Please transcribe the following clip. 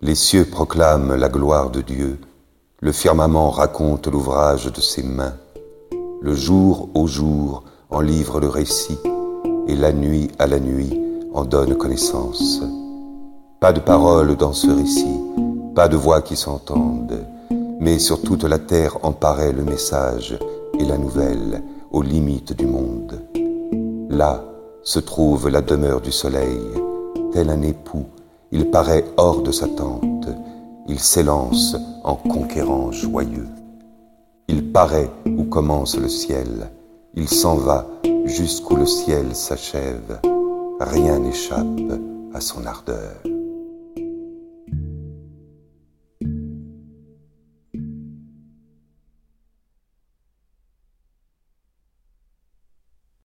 Les cieux proclament la gloire de Dieu, le firmament raconte l'ouvrage de ses mains, le jour au jour en livre le récit, et la nuit à la nuit en donne connaissance. Pas de paroles dans ce récit, pas de voix qui s'entendent, mais sur toute la terre en paraît le message et la nouvelle aux limites du monde. Là se trouve la demeure du soleil, tel un époux il paraît hors de sa tente, il s'élance en conquérant joyeux. Il paraît où commence le ciel, il s'en va jusqu'où le ciel s'achève, rien n'échappe à son ardeur.